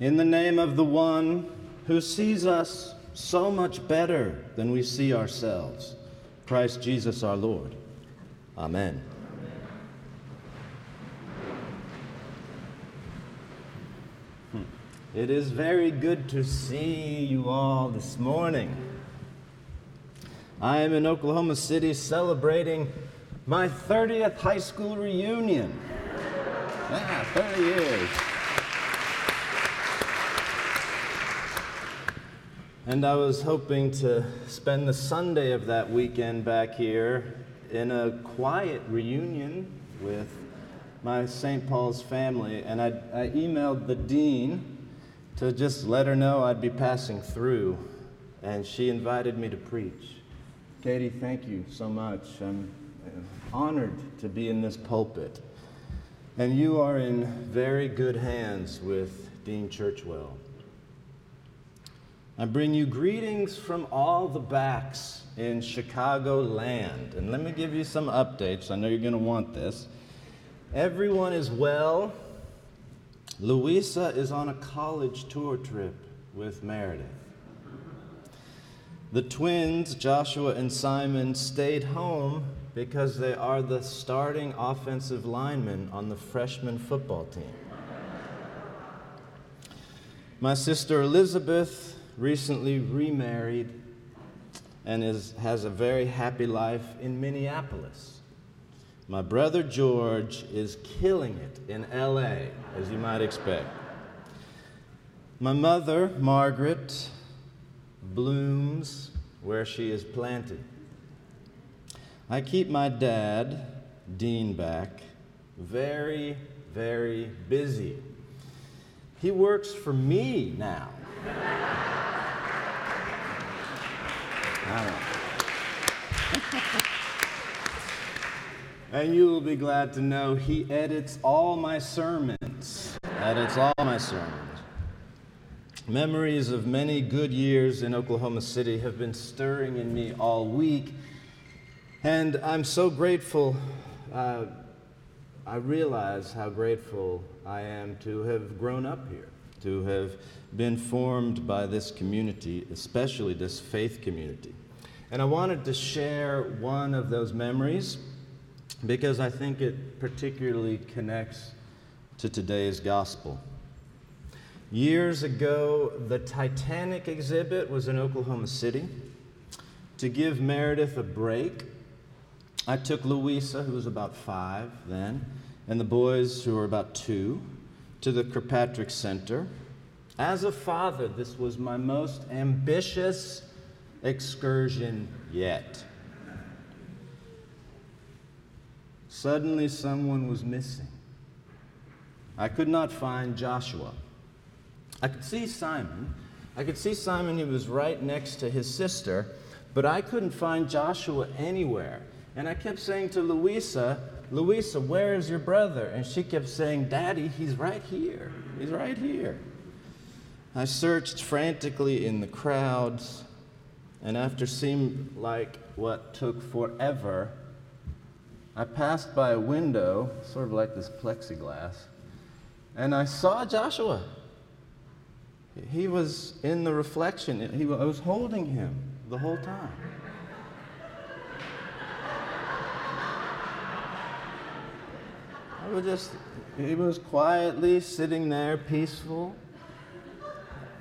In the name of the one who sees us so much better than we see ourselves, Christ Jesus our Lord. Amen. Hmm. It is very good to see you all this morning. I am in Oklahoma City celebrating my 30th high school reunion. Yeah, 30 years. And I was hoping to spend the Sunday of that weekend back here in a quiet reunion with my St. Paul's family. And I, I emailed the dean to just let her know I'd be passing through. And she invited me to preach. Katie, thank you so much. I'm honored to be in this pulpit. And you are in very good hands with Dean Churchwell. I bring you greetings from all the backs in Chicago land. And let me give you some updates. I know you're going to want this. Everyone is well. Louisa is on a college tour trip with Meredith. The twins, Joshua and Simon, stayed home because they are the starting offensive linemen on the freshman football team. My sister Elizabeth recently remarried and is, has a very happy life in Minneapolis. My brother George is killing it in LA, as you might expect. My mother, Margaret, blooms where she is planted. I keep my dad, Dean, back very, very busy. He works for me now. And you will be glad to know he edits all my sermons. Edits all my sermons. Memories of many good years in Oklahoma City have been stirring in me all week, and I'm so grateful. Uh, I realize how grateful I am to have grown up here, to have been formed by this community, especially this faith community. And I wanted to share one of those memories because I think it particularly connects to today's gospel. Years ago, the Titanic exhibit was in Oklahoma City. To give Meredith a break, I took Louisa, who was about five then, and the boys, who were about two, to the Kirkpatrick Center. As a father, this was my most ambitious excursion yet. Suddenly, someone was missing. I could not find Joshua. I could see Simon. I could see Simon, he was right next to his sister, but I couldn't find Joshua anywhere. And I kept saying to Louisa, Louisa, where is your brother? And she kept saying, Daddy, he's right here. He's right here. I searched frantically in the crowds, and after seemed like what took forever, I passed by a window, sort of like this plexiglass, and I saw Joshua. He was in the reflection. He, I was holding him the whole time. I was just, he was quietly sitting there, peaceful,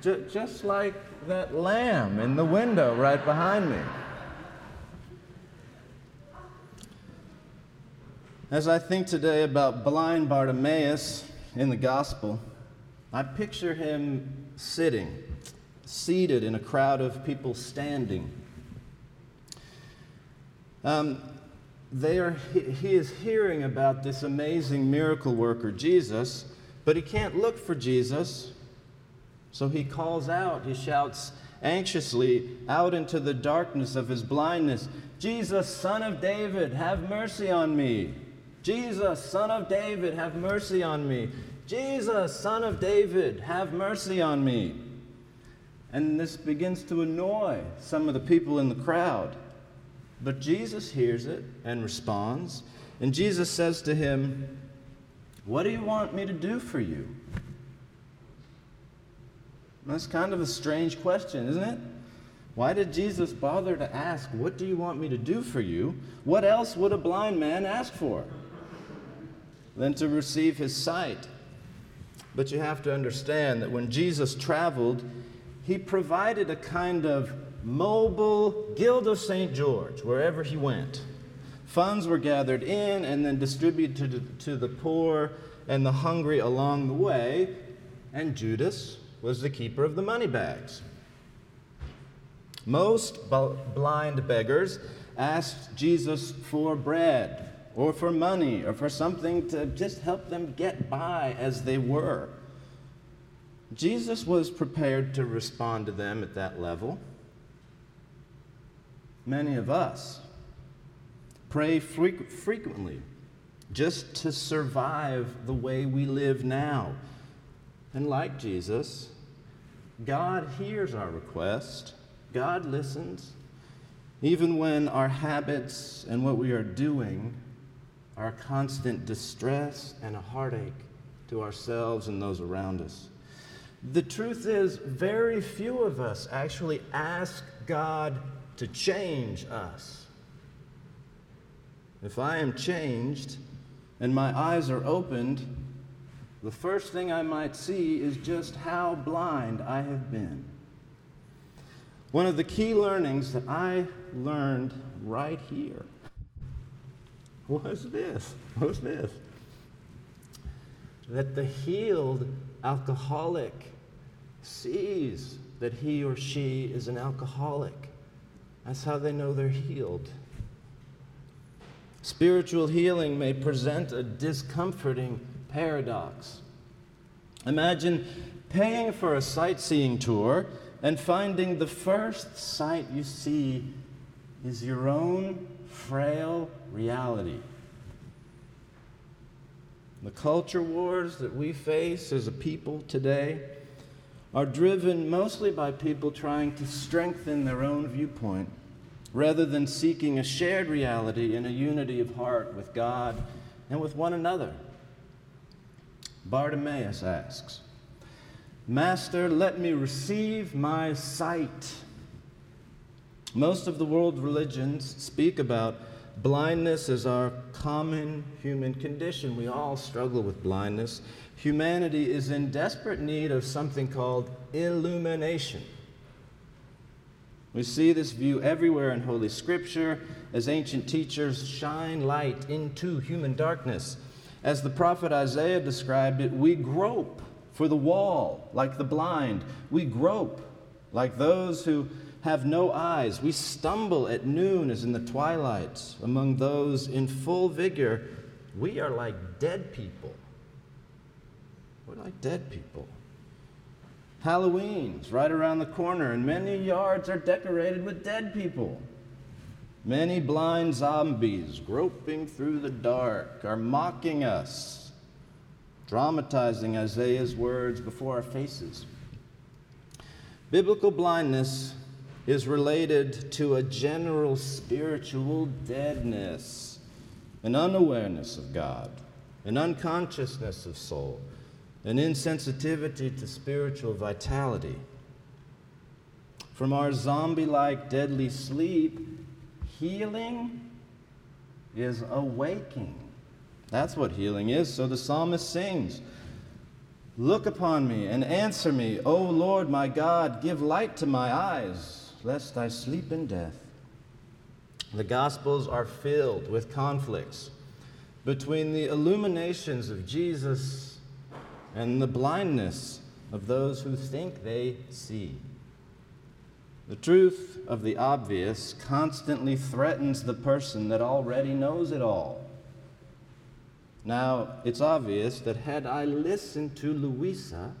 just like that lamb in the window right behind me. As I think today about blind Bartimaeus in the gospel, I picture him sitting, seated in a crowd of people standing. Um, they are, he, he is hearing about this amazing miracle worker, Jesus, but he can't look for Jesus. So he calls out, he shouts anxiously out into the darkness of his blindness Jesus, son of David, have mercy on me. Jesus, son of David, have mercy on me. Jesus, son of David, have mercy on me. And this begins to annoy some of the people in the crowd. But Jesus hears it and responds. And Jesus says to him, What do you want me to do for you? That's kind of a strange question, isn't it? Why did Jesus bother to ask, What do you want me to do for you? What else would a blind man ask for? Than to receive his sight. But you have to understand that when Jesus traveled, he provided a kind of mobile Guild of St. George wherever he went. Funds were gathered in and then distributed to the poor and the hungry along the way, and Judas was the keeper of the money bags. Most blind beggars asked Jesus for bread or for money or for something to just help them get by as they were. Jesus was prepared to respond to them at that level. Many of us pray frequently just to survive the way we live now. And like Jesus, God hears our request, God listens, even when our habits and what we are doing are a constant distress and a heartache to ourselves and those around us. The truth is, very few of us actually ask God to change us. If I am changed and my eyes are opened, the first thing I might see is just how blind I have been. One of the key learnings that I learned right here was this. Was this? That the healed alcoholic sees that he or she is an alcoholic. That's how they know they're healed. Spiritual healing may present a discomforting paradox. Imagine paying for a sightseeing tour and finding the first sight you see is your own frail reality. The culture wars that we face as a people today are driven mostly by people trying to strengthen their own viewpoint rather than seeking a shared reality in a unity of heart with God and with one another. Bartimaeus asks, Master, let me receive my sight. Most of the world religions speak about blindness as our common human condition. We all struggle with blindness. Humanity is in desperate need of something called illumination. We see this view everywhere in Holy Scripture as ancient teachers shine light into human darkness. As the prophet Isaiah described it, we grope for the wall like the blind. We grope like those who have no eyes. We stumble at noon as in the twilight. Among those in full vigor, we are like dead people. We're like dead people. Halloween's right around the corner, and many yards are decorated with dead people. Many blind zombies groping through the dark are mocking us, dramatizing Isaiah's words before our faces. Biblical blindness is related to a general spiritual deadness, an unawareness of God, an unconsciousness of soul an insensitivity to spiritual vitality. From our zombie like deadly sleep, healing is awaking. That's what healing is. So the psalmist sings Look upon me and answer me, O Lord my God, give light to my eyes, lest I sleep in death. The Gospels are filled with conflicts between the illuminations of Jesus and the blindness of those who think they see. The truth of the obvious constantly threatens the person that already knows it all. Now, it's obvious that had I listened to Louisa,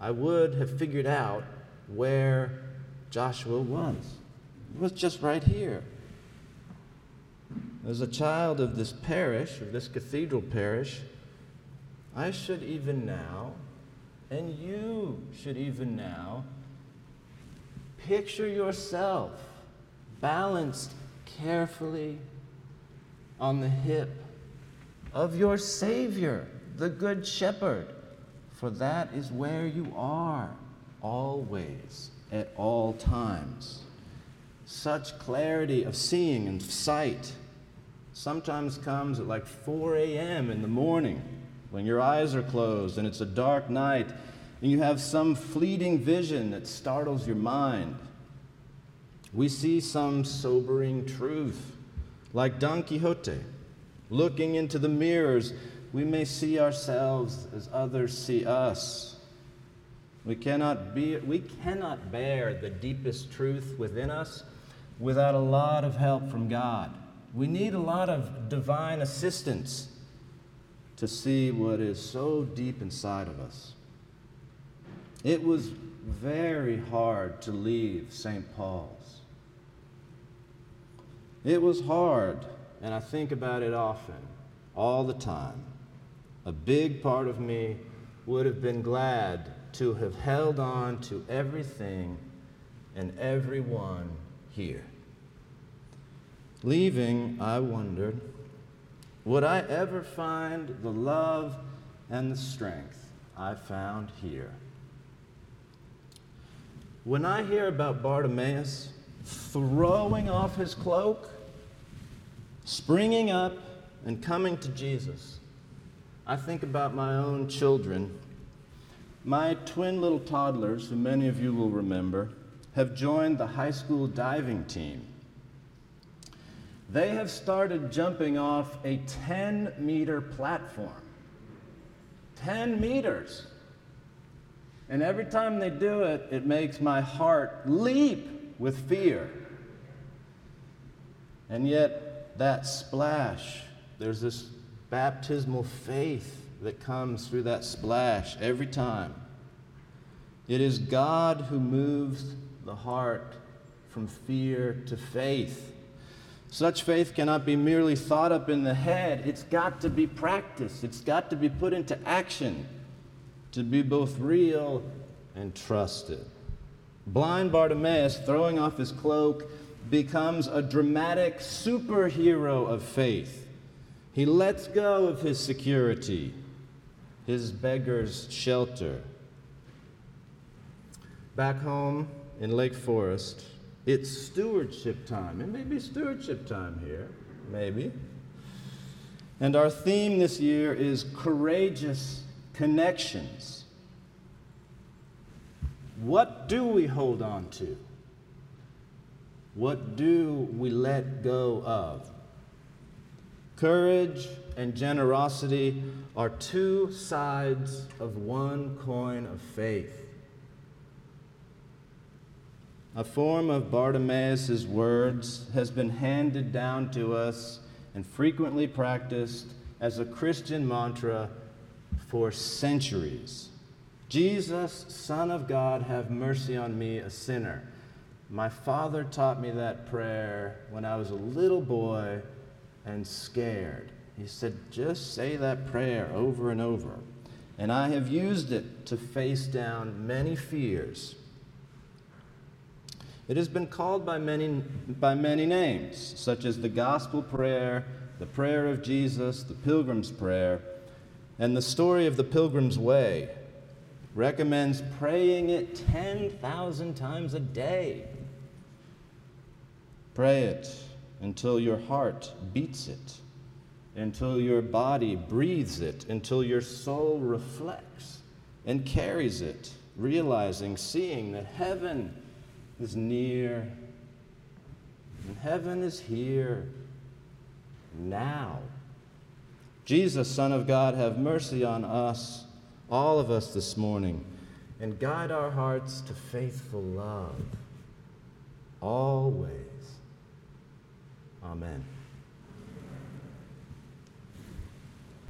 I would have figured out where Joshua was. It was just right here. As a child of this parish, of this cathedral parish, I should even now, and you should even now, picture yourself balanced carefully on the hip of your Savior, the Good Shepherd, for that is where you are always, at all times. Such clarity of seeing and sight sometimes comes at like 4 a.m. in the morning when your eyes are closed and it's a dark night and you have some fleeting vision that startles your mind. We see some sobering truth, like Don Quixote. Looking into the mirrors, we may see ourselves as others see us. We cannot, be, we cannot bear the deepest truth within us without a lot of help from God. We need a lot of divine assistance to see what is so deep inside of us. It was very hard to leave St. Paul's. It was hard, and I think about it often, all the time. A big part of me would have been glad to have held on to everything and everyone here. Leaving, I wondered, would I ever find the love and the strength I found here? When I hear about Bartimaeus throwing off his cloak, springing up, and coming to Jesus, I think about my own children. My twin little toddlers, who many of you will remember, have joined the high school diving team. They have started jumping off a 10 meter platform. 10 meters. And every time they do it, it makes my heart leap with fear. And yet, that splash, there's this baptismal faith that comes through that splash every time. It is God who moves the heart from fear to faith. Such faith cannot be merely thought up in the head, it's got to be practiced, it's got to be put into action to be both real and trusted. Blind Bartimaeus, throwing off his cloak, becomes a dramatic superhero of faith. He lets go of his security, his beggar's shelter. Back home in Lake Forest, it's stewardship time. It may be stewardship time here, maybe. And our theme this year is courageous connections. What do we hold on to? What do we let go of? Courage and generosity are two sides of one coin of faith. A form of Bartimaeus' words has been handed down to us and frequently practiced as a Christian mantra for centuries. Jesus, Son of God, have mercy on me, a sinner. My father taught me that prayer when I was a little boy and scared. He said, just say that prayer over and over. And I have used it to face down many fears it has been called by many, by many names, such as the Gospel Prayer, the Prayer of Jesus, the Pilgrim's Prayer, and the story of the Pilgrim's Way recommends praying it 10,000 times a day. Pray it until your heart beats it, until your body breathes it, until your soul reflects and carries it, realizing, seeing that heaven is near, and heaven is here now. Jesus, Son of God, have mercy on us, all of us this morning, and guide our hearts to faithful love always. Amen.